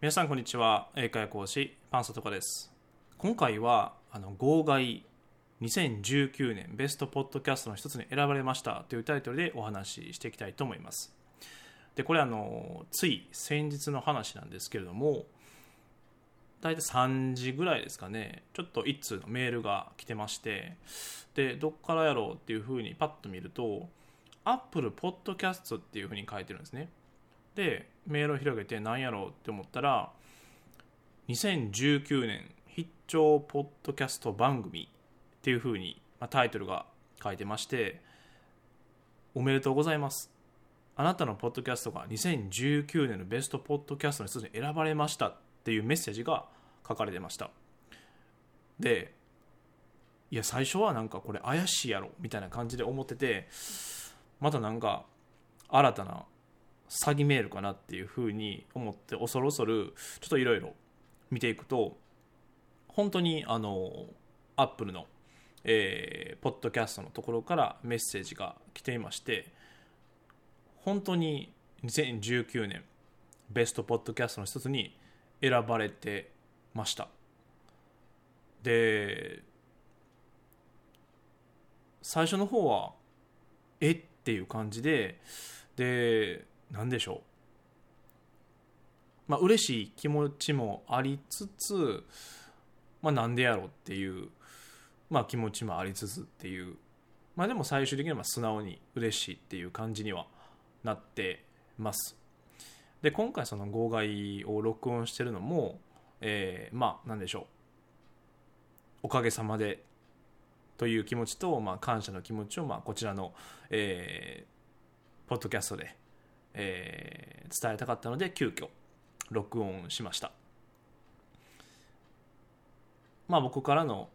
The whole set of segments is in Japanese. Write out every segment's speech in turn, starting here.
皆さんこんにちは。英会話講師パンサトカです。今回はあの号外2019年ベストポッドキャストの一つに選ばれました。というタイトルでお話ししていきたいと思います。でこれあのつい先日の話なんですけれども大体3時ぐらいですかね。ちょっと1通のメールが来てましてでどっからやろうっていうふうにパッと見ると Apple Podcast っていうふうに書いてるんですね。でメールを広げて何やろうって思ったら2019年必聴ポッドキャスト番組っていうふうに、ま、タイトルが書いてましておめでとうございます。あなたのポッドキャストが2019年のベストポッドキャストの一つに選ばれましたっていうメッセージが書かれてました。でいや最初はなんかこれ怪しいやろみたいな感じで思っててまたなんか新たな詐欺メールかなっていうふうに思って恐る恐るちょっといろいろ見ていくと本当にあのアップルの、えー、ポッドキャストのところからメッセージが来ていまして本当に2019年ベストポッドキャストの一つに選ばれてました。で最初の方はえ？っていう感じでで何でしょう。まあ嬉しい気持ちもありつつまあなんでやろうっていうまあ気持ちもありつつっていう。まあでも最終的には素直に嬉しいっていう感じにはなってます。で今回その号外を録音してるのも、えー、まあなんでしょう。おかげさまでという気持ちと、まあ、感謝の気持ちを、まあ、こちらの、えー、ポッドキャストでえー、伝えたかったので急遽録音しました。まあ僕からの、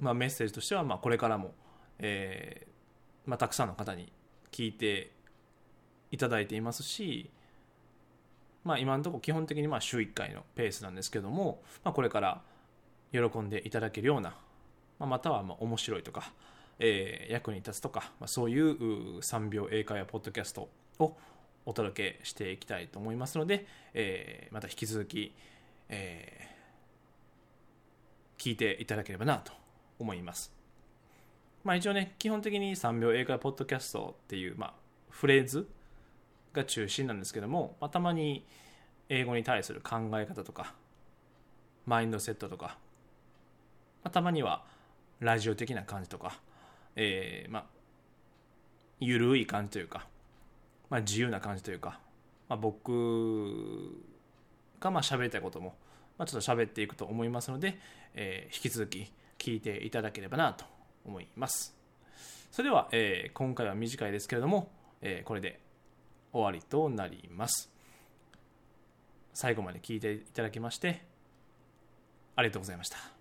まあ、メッセージとしては、まあ、これからも、えーまあ、たくさんの方に聞いていただいていますし、まあ、今のところ基本的にまあ週1回のペースなんですけども、まあ、これから喜んでいただけるような、まあ、またはまあ面白いとか、えー、役に立つとか、まあ、そういう3秒英会話ポッドキャストをお届けしていきたいと思いますので、えー、また引き続き、えー、聞いていただければなと思います。まあ一応ね、基本的に3秒英会話ポッドキャストっていう、まあ、フレーズが中心なんですけども、まあ、たまに英語に対する考え方とか、マインドセットとか、まあ、たまにはラジオ的な感じとか、えー、まあ、ゆるい感じというか、まあ、自由な感じというか、まあ、僕がまあ喋りたいことも、まあ、ちょっと喋っていくと思いますので、えー、引き続き聞いていただければなと思います。それでは、えー、今回は短いですけれども、えー、これで終わりとなります。最後まで聞いていただきまして、ありがとうございました。